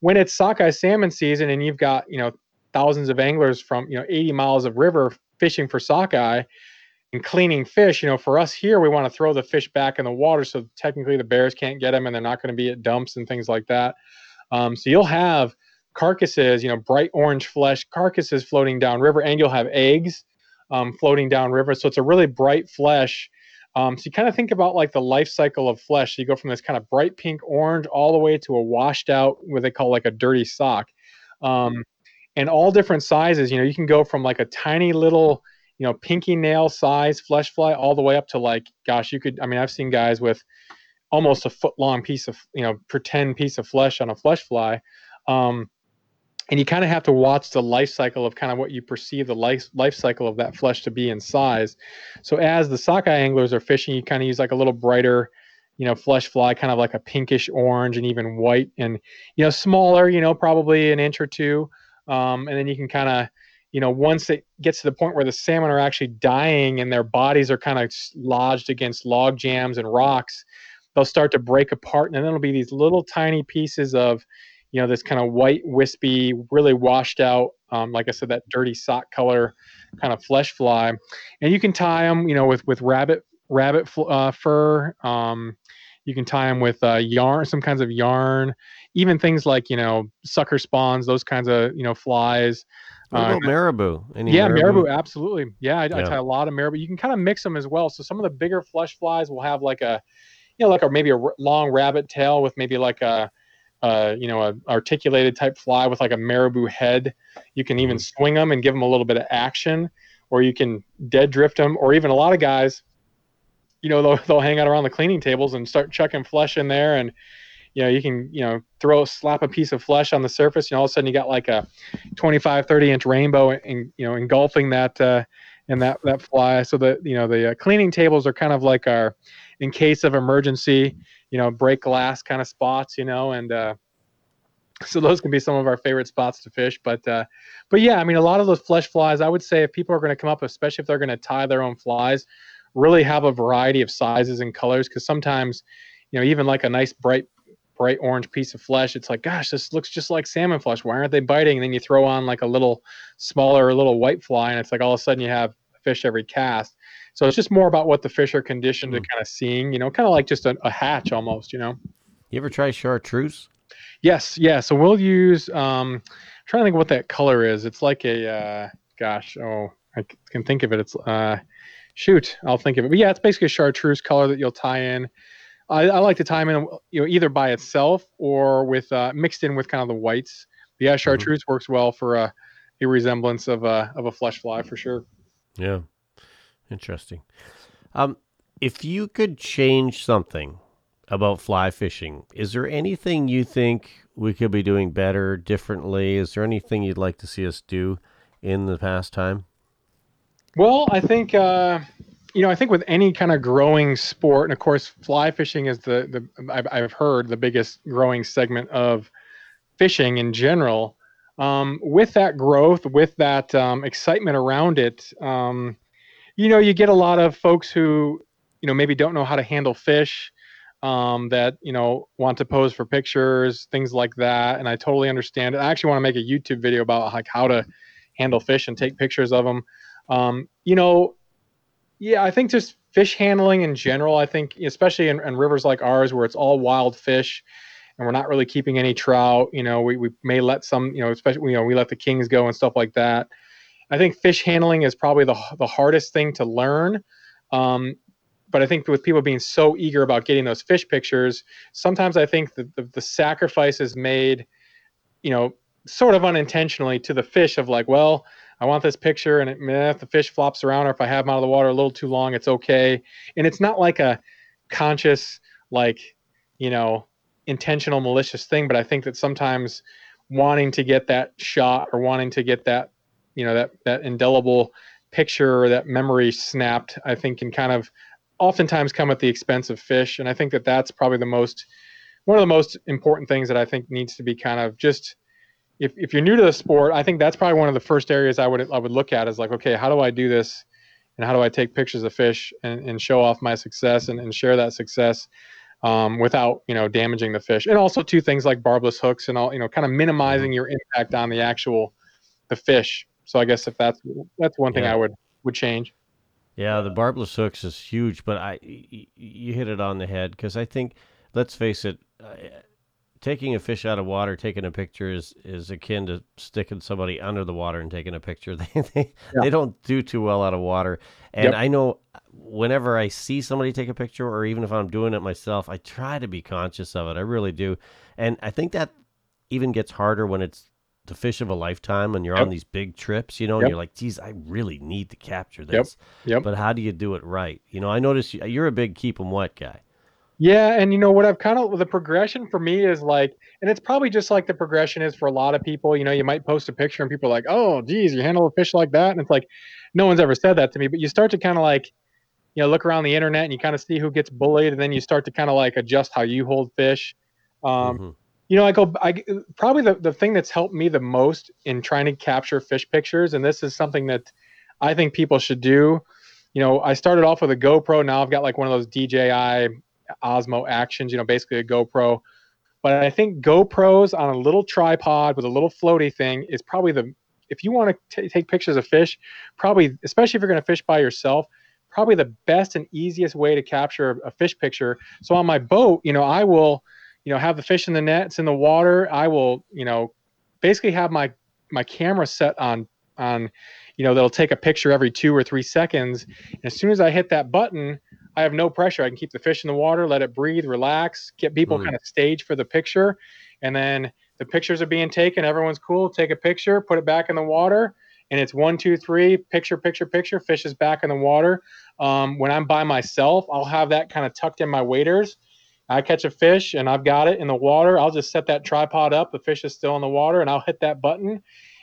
when it's sockeye salmon season and you've got you know thousands of anglers from you know 80 miles of river fishing for sockeye and cleaning fish you know for us here we want to throw the fish back in the water so technically the bears can't get them and they're not going to be at dumps and things like that um, so you'll have carcasses you know bright orange flesh carcasses floating down river and you'll have eggs um, floating down river so it's a really bright flesh um, so you kind of think about like the life cycle of flesh. You go from this kind of bright pink orange all the way to a washed out, what they call like a dirty sock. Um, and all different sizes. You know, you can go from like a tiny little, you know, pinky nail size flesh fly all the way up to like, gosh, you could. I mean, I've seen guys with almost a foot long piece of, you know, pretend piece of flesh on a flesh fly. Um, and you kind of have to watch the life cycle of kind of what you perceive the life life cycle of that flesh to be in size. So as the sockeye anglers are fishing, you kind of use like a little brighter, you know, flesh fly, kind of like a pinkish orange and even white, and you know, smaller, you know, probably an inch or two. Um, and then you can kind of, you know, once it gets to the point where the salmon are actually dying and their bodies are kind of lodged against log jams and rocks, they'll start to break apart, and then it'll be these little tiny pieces of you know this kind of white wispy really washed out um, like i said that dirty sock color kind of flesh fly. And you can tie them you know with with rabbit rabbit uh, fur um, you can tie them with uh, yarn some kinds of yarn even things like you know sucker spawns those kinds of you know flies what uh, about marabou Any yeah marabou? absolutely yeah I, I tie a lot of marabou you can kind of mix them as well so some of the bigger flesh flies will have like a you know like a maybe a r- long rabbit tail with maybe like a uh, you know, a articulated type fly with like a marabou head. You can even swing them and give them a little bit of action, or you can dead drift them, or even a lot of guys, you know, they'll, <laughs> they'll hang out around the cleaning tables and start chucking flesh in there. And, you know, you can, you know, throw, slap a piece of flesh on the surface, and all of a sudden you got like a 25, 30 inch rainbow, and, you know, engulfing that, uh, and that, that fly. So the, you know, the uh, cleaning tables are kind of like our, in case of emergency, you know, break glass kind of spots, you know, and, uh, so those can be some of our favorite spots to fish but uh, but yeah i mean a lot of those flesh flies i would say if people are going to come up especially if they're going to tie their own flies really have a variety of sizes and colors because sometimes you know even like a nice bright bright orange piece of flesh it's like gosh this looks just like salmon flesh why aren't they biting and then you throw on like a little smaller little white fly and it's like all of a sudden you have fish every cast so it's just more about what the fish are conditioned to kind of seeing you know kind of like just a, a hatch almost you know you ever try chartreuse Yes, yeah. So we'll use. Um, I'm trying to think what that color is. It's like a. Uh, gosh, oh, I can think of it. It's. Uh, shoot, I'll think of it. But yeah, it's basically a chartreuse color that you'll tie in. I, I like to time in, you know, either by itself or with uh, mixed in with kind of the whites. But yeah, chartreuse works well for a, a resemblance of a of a flesh fly for sure. Yeah. Interesting. Um, if you could change something about fly fishing, is there anything you think we could be doing better, differently? Is there anything you'd like to see us do in the past time? Well, I think uh, you know, I think with any kind of growing sport, and of course, fly fishing is the the I've, I've heard the biggest growing segment of fishing in general. Um, with that growth, with that um, excitement around it, um, you know, you get a lot of folks who you know maybe don't know how to handle fish. Um, that you know want to pose for pictures, things like that, and I totally understand it. I actually want to make a YouTube video about like how to handle fish and take pictures of them. Um, you know, yeah, I think just fish handling in general. I think, especially in, in rivers like ours, where it's all wild fish, and we're not really keeping any trout. You know, we, we may let some, you know, especially you know we let the kings go and stuff like that. I think fish handling is probably the the hardest thing to learn. Um, but I think with people being so eager about getting those fish pictures, sometimes I think that the, the sacrifice is made, you know, sort of unintentionally to the fish of like, well, I want this picture, and it, meh, if the fish flops around, or if I have him out of the water a little too long, it's okay. And it's not like a conscious, like, you know, intentional, malicious thing. But I think that sometimes wanting to get that shot or wanting to get that, you know, that that indelible picture or that memory snapped, I think can kind of oftentimes come at the expense of fish. And I think that that's probably the most one of the most important things that I think needs to be kind of just if, if you're new to the sport, I think that's probably one of the first areas I would I would look at is like, okay, how do I do this, and how do I take pictures of fish and, and show off my success and, and share that success um, without you know damaging the fish, and also two things like barbless hooks and all you know, kind of minimizing your impact on the actual the fish. So I guess if that's that's one thing Yeah. I would would change. Yeah, the barbless hooks is huge, but I you hit it on the head because I think let's face it, taking a fish out of water, taking a picture is is akin to sticking somebody under the water and taking a picture. <laughs> They they, Yeah. they don't do too well out of water, and Yep. I know whenever I see somebody take a picture, or even if I'm doing it myself, I try to be conscious of it. I really do, and I think that even gets harder when it's the fish of a lifetime and you're on these big trips, you know, and you're like, geez, I really need to capture this Yep. but how do you do it right? You know, I notice you- you're a big keep 'em wet guy. Yeah, and you know what I've kind of the progression for me is like, and it's probably just like the progression is for a lot of people. You know, you might post a picture and people are like, "Oh, geez, you handle a fish like that," and it's like, no one's ever said that to me. But you start to kind of like, you know, look around the internet and you kind of see who gets bullied, and then you start to kind of like adjust how you hold fish. Um, Mhm. you know, I go, I probably the, the thing that's helped me the most in trying to capture fish pictures, and this is something that I think people should do. You know, I started off with a GoPro. Now I've got like one of those DJI Osmo Actions, you know, basically a GoPro. But I think GoPros on a little tripod with a little floaty thing is probably the, if you want to take pictures of fish, probably, especially if you're going to fish by yourself, probably the best and easiest way to capture a fish picture. So on my boat, you know, I will, you know, have the fish in the nets in the water. I will, you know, basically have my my camera set on on, you know, that'll take a picture every two or three seconds. And as soon as I hit that button, I have no pressure. I can keep the fish in the water, let it breathe, relax, get people Mm. kind of stage for the picture, and then the pictures are being taken. Everyone's cool. Take a picture, put it back in the water, and it's one, two, three, picture, picture, picture. Fish is back in the water. Um, when I'm by myself, I'll have that kind of tucked in my waders. I catch a fish and I've got it in the water. I'll just set that tripod up. The fish is still in the water, and I'll hit that button.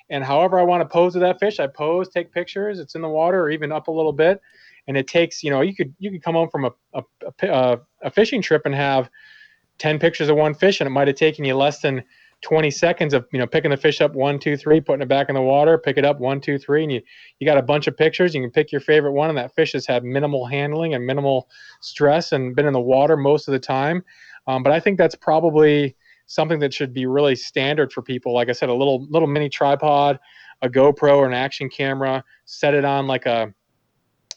And however I want to pose with that fish, I pose, take pictures. It's in the water or even up a little bit. And it takes, you know, you could you could come home from a a, a, uh, a fishing trip and have ten pictures of one fish, and it might have taken you less than 20 seconds of you know picking the fish up one two three putting it back in the water pick it up one two three and you you got a bunch of pictures. You can pick your favorite one and that fish has had minimal handling and minimal stress and been in the water most of the time. Um, but i think that's probably something that should be really standard for people. Like i said a little little mini tripod a gopro or an action camera set it on like a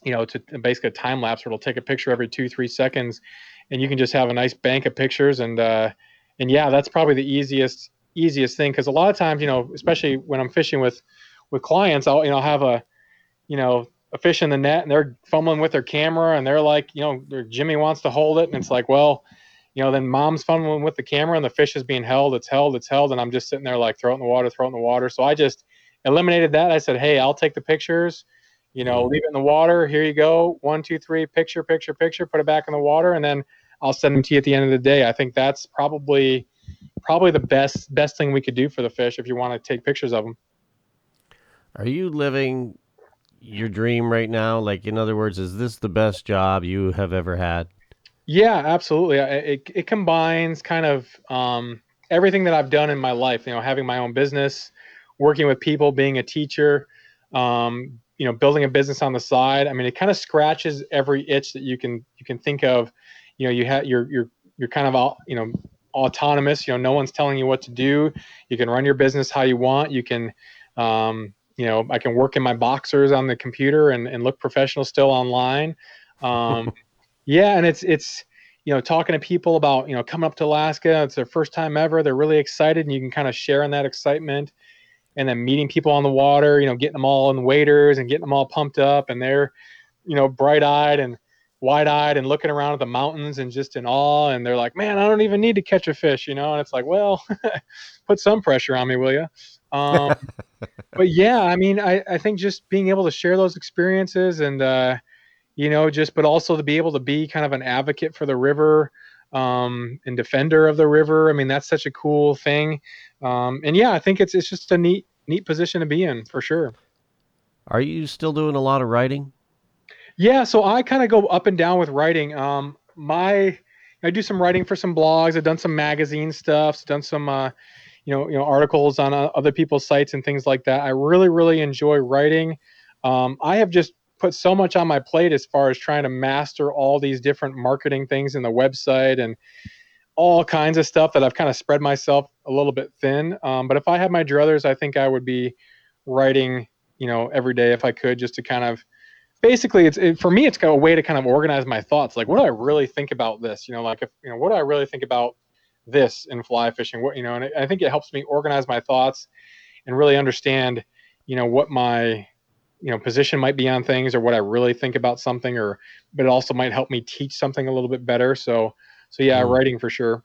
you know to basically a time lapse where it'll take a picture every two three seconds and you can just have a nice bank of pictures and uh and yeah that's probably the easiest easiest thing because a lot of times you know especially when i'm fishing with with clients i'll you know have a you know a fish in the net and they're fumbling with their camera and they're like you know jimmy wants to hold it and it's like well you know then mom's fumbling with the camera and the fish is being held it's held it's held and i'm just sitting there like throw it in the water throw it in the water. So i just eliminated that. I said hey i'll take the pictures you know leave it in the water here you go one two three picture picture picture put it back in the water and then i'll send them to you at the end of the day i think that's probably probably the best best thing we could do for the fish if you want to take pictures of them. Are you living your dream right now? Like, in other words, is this the best job you have ever had? Yeah, absolutely. It it combines kind of um, everything that I've done in my life. You know, having my own business, working with people, being a teacher, um, you know, building a business on the side. I mean, it kind of scratches every itch that you can you can think of. You know, you have you're you're you're kind of all you know autonomous. You know, no one's telling you what to do. You can run your business how you want. You can, um, you know, I can work in my boxers on the computer and, and look professional still online. Um, <laughs> yeah, and it's it's you know talking to people about you know coming up to Alaska. It's their first time ever. They're really excited, and you can kind of share in that excitement. And then meeting people on the water, you know, getting them all in the waders and getting them all pumped up, and they're, you know, bright eyed and wide eyed and looking around at the mountains and just in awe. And they're like, "Man, I don't even need to catch a fish," you know. And it's like, well, <laughs> put some pressure on me, will you? Um, <laughs> but yeah, I mean, I, I think just being able to share those experiences and, uh, you know, just, but also to be able to be kind of an advocate for the river um, and defender of the river. I mean, that's such a cool thing. Um, and yeah, I think it's, it's just a neat, neat position to be in for sure. Are you still doing a lot of writing? Yeah, so I kind of go up and down with writing. Um, my I do some writing for some blogs. I've done some magazine stuff. Done some, uh, you know, you know, articles on uh, other people's sites and things like that. I really, really enjoy writing. Um, I have just put so much on my plate as far as trying to master all these different marketing things in the website and all kinds of stuff that I've kind of spread myself a little bit thin. Um, but if I had my druthers, I think I would be writing, you know, every day if I could, just to kind of basically it's it, for me it's a way to kind of organize my thoughts. Like what do i really think about this? You know like if you know what do i really think about this in fly fishing? What you know and i think it helps me organize my thoughts and really understand you know what my you know position might be on things or what i really think about something or but it also might help me teach something a little bit better so so yeah Mm. writing for sure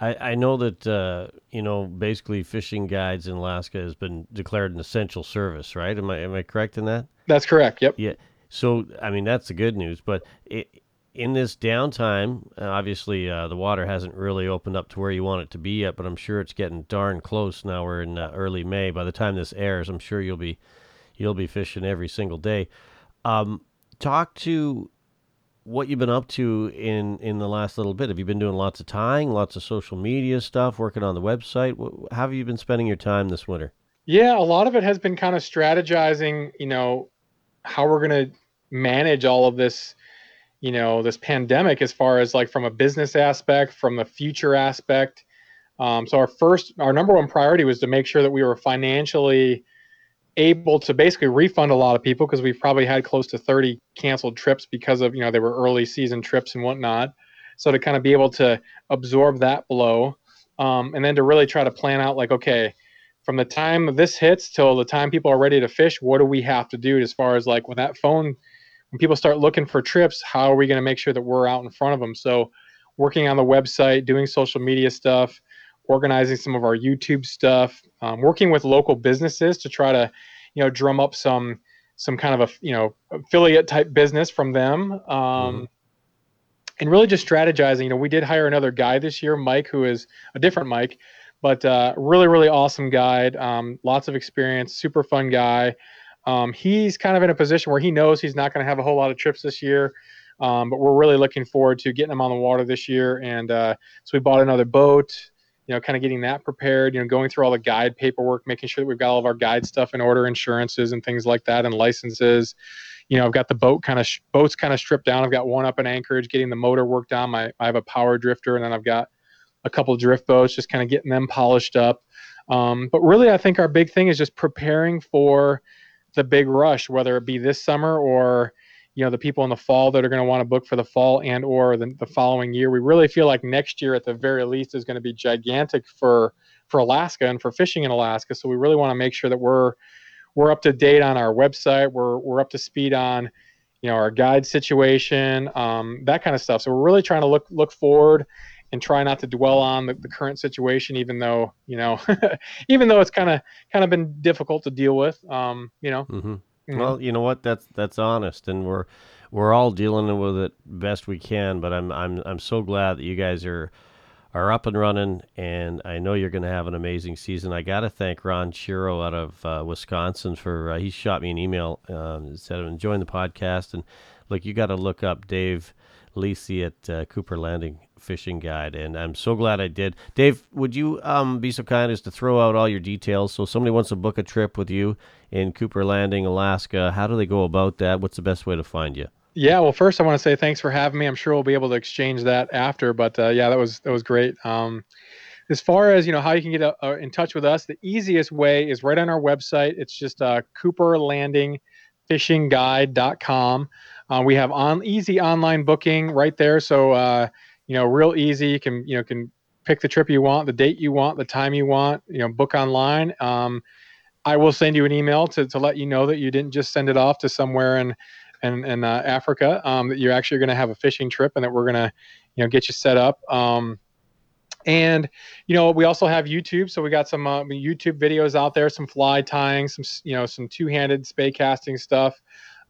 I, I know that uh, you know basically fishing guides in Alaska has been declared an essential service, right? Am I am I correct in that? that's correct yep Yeah. So I mean that's the good news, but it, in this downtime, uh, obviously uh, the water hasn't really opened up to where you want it to be yet, but I'm sure it's getting darn close. Now we're in uh, early May. By the time this airs, I'm sure you'll be you'll be fishing every single day. Um, talk to what you've been up to in in the last little bit. Have you been doing lots of tying, lots of social media stuff, working on the website? How have you been spending your time this winter? Yeah, a lot of it has been kind of strategizing, you know, how we're going to manage all of this, you know, this pandemic as far as like from a business aspect, from a future aspect. Um, so our first, our number one priority was to make sure that we were financially able to basically refund a lot of people because we've probably had close to 30 canceled trips because of, you know, they were early season trips and whatnot. So to kind of be able to absorb that blow um, and then to really try to plan out like, okay, from the time this hits till the time people are ready to fish, what do we have to do as far as like when that phone, when people start looking for trips, how are we going to make sure that we're out in front of them? So, working on the website, doing social media stuff, organizing some of our YouTube stuff, um, working with local businesses to try to, you know, drum up some some kind of a you know affiliate type business from them. Um, Mhm. And really just strategizing. You know, we did hire another guy this year, Mike, who is a different Mike, but uh, really, really awesome guy, Um, lots of experience, super fun guy. Um, he's kind of in a position where he knows he's not going to have a whole lot of trips this year, um, but we're really looking forward to getting him on the water this year. And uh, so we bought another boat. You know, kind of getting that prepared. You know, going through all the guide paperwork, making sure that we've got all of our guide stuff in order, insurances and things like that, and licenses. You know, I've got the boat kind of sh- boats kind of stripped down. I've got one up in Anchorage, getting the motor worked on. My I have a power drifter, and then I've got a couple drift boats, just kind of getting them polished up. Um, but really, I think our big thing is just preparing for the big rush, whether it be this summer or you know the people in the fall that are going to want to book for the fall and or the, the following year. We really feel like next year, at the very least, is going to be gigantic for for Alaska and for fishing in Alaska. So we really want to make sure that we're we're up to date on our website. We're we're up to speed on you know our guide situation, um, that kind of stuff. So we're really trying to look look forward and try not to dwell on the, the current situation, even though you know, <laughs> even though it's kind of kind of been difficult to deal with. Um, you know, Mm-hmm. Know. Well, you know what? That's that's honest, and we're we're all dealing with it best we can. But I'm I'm I'm so glad that you guys are are up and running, and I know you're going to have an amazing season. I got to thank Ron Chiro out of uh, Wisconsin for uh, he shot me an email um, said I'm enjoying the podcast, and look, you got to look up Dave Lisi at uh, Cooper Landing Fishing Guide, and I'm so glad I did. Dave, would you um, be so kind as to throw out all your details so somebody wants to book a trip with you in Cooper Landing, Alaska? How do they go about that? What's the best way to find you? Yeah, well, first I want to say thanks for having me. I'm sure we'll be able to exchange that after, but uh, yeah, that was that was great. Um, as far as you know, how you can get uh, uh, in touch with us, the easiest way is right on our website. It's just uh, CooperLandingFishingGuide.com. Uh, we have on easy online booking right there, so uh, you know, real easy. You can you know can pick the trip you want, the date you want, the time you want. You know, book online. Um, I will send you an email to, to let you know that you didn't just send it off to somewhere in in, in uh, Africa. Um, that you're actually going to have a fishing trip, and that we're going to, you know, get you set up. Um, and you know, we also have YouTube, so we got some uh, YouTube videos out there, some fly tying, some you know, some two-handed Spey casting stuff,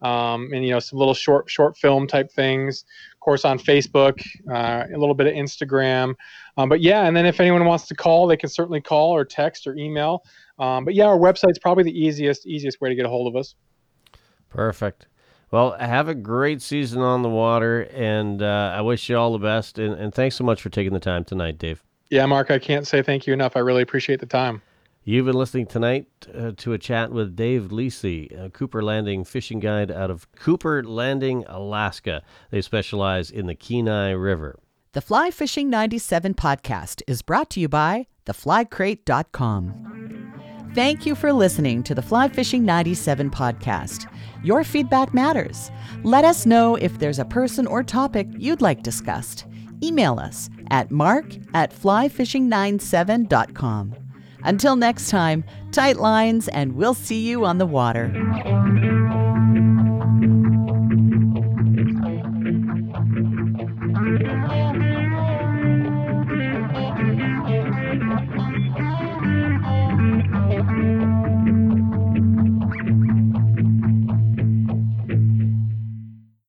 um, and you know, some little short short film type things. Course, on Facebook, uh, a little bit of Instagram. Um, but yeah, and then if anyone wants to call, they can certainly call or text or email. Um, but yeah, our website's probably the easiest easiest way to get a hold of us. Perfect. Well, have a great season on the water, and uh, I wish you all the best. And, and thanks so much for taking the time tonight, Dave. Yeah, Mark, I can't say thank you enough. I really appreciate the time. You've been listening tonight uh, to a chat with Dave Lisi, a Cooper Landing fishing guide out of Cooper Landing, Alaska. They specialize in the Kenai River. The Fly Fishing 97 podcast is brought to you by theflycrate.com. Thank you for listening to the Fly Fishing 97 podcast. Your feedback matters. Let us know if there's a person or topic you'd like discussed. Email us at mark at flyfishing97.com. Until next time, tight lines, and we'll see you on the water.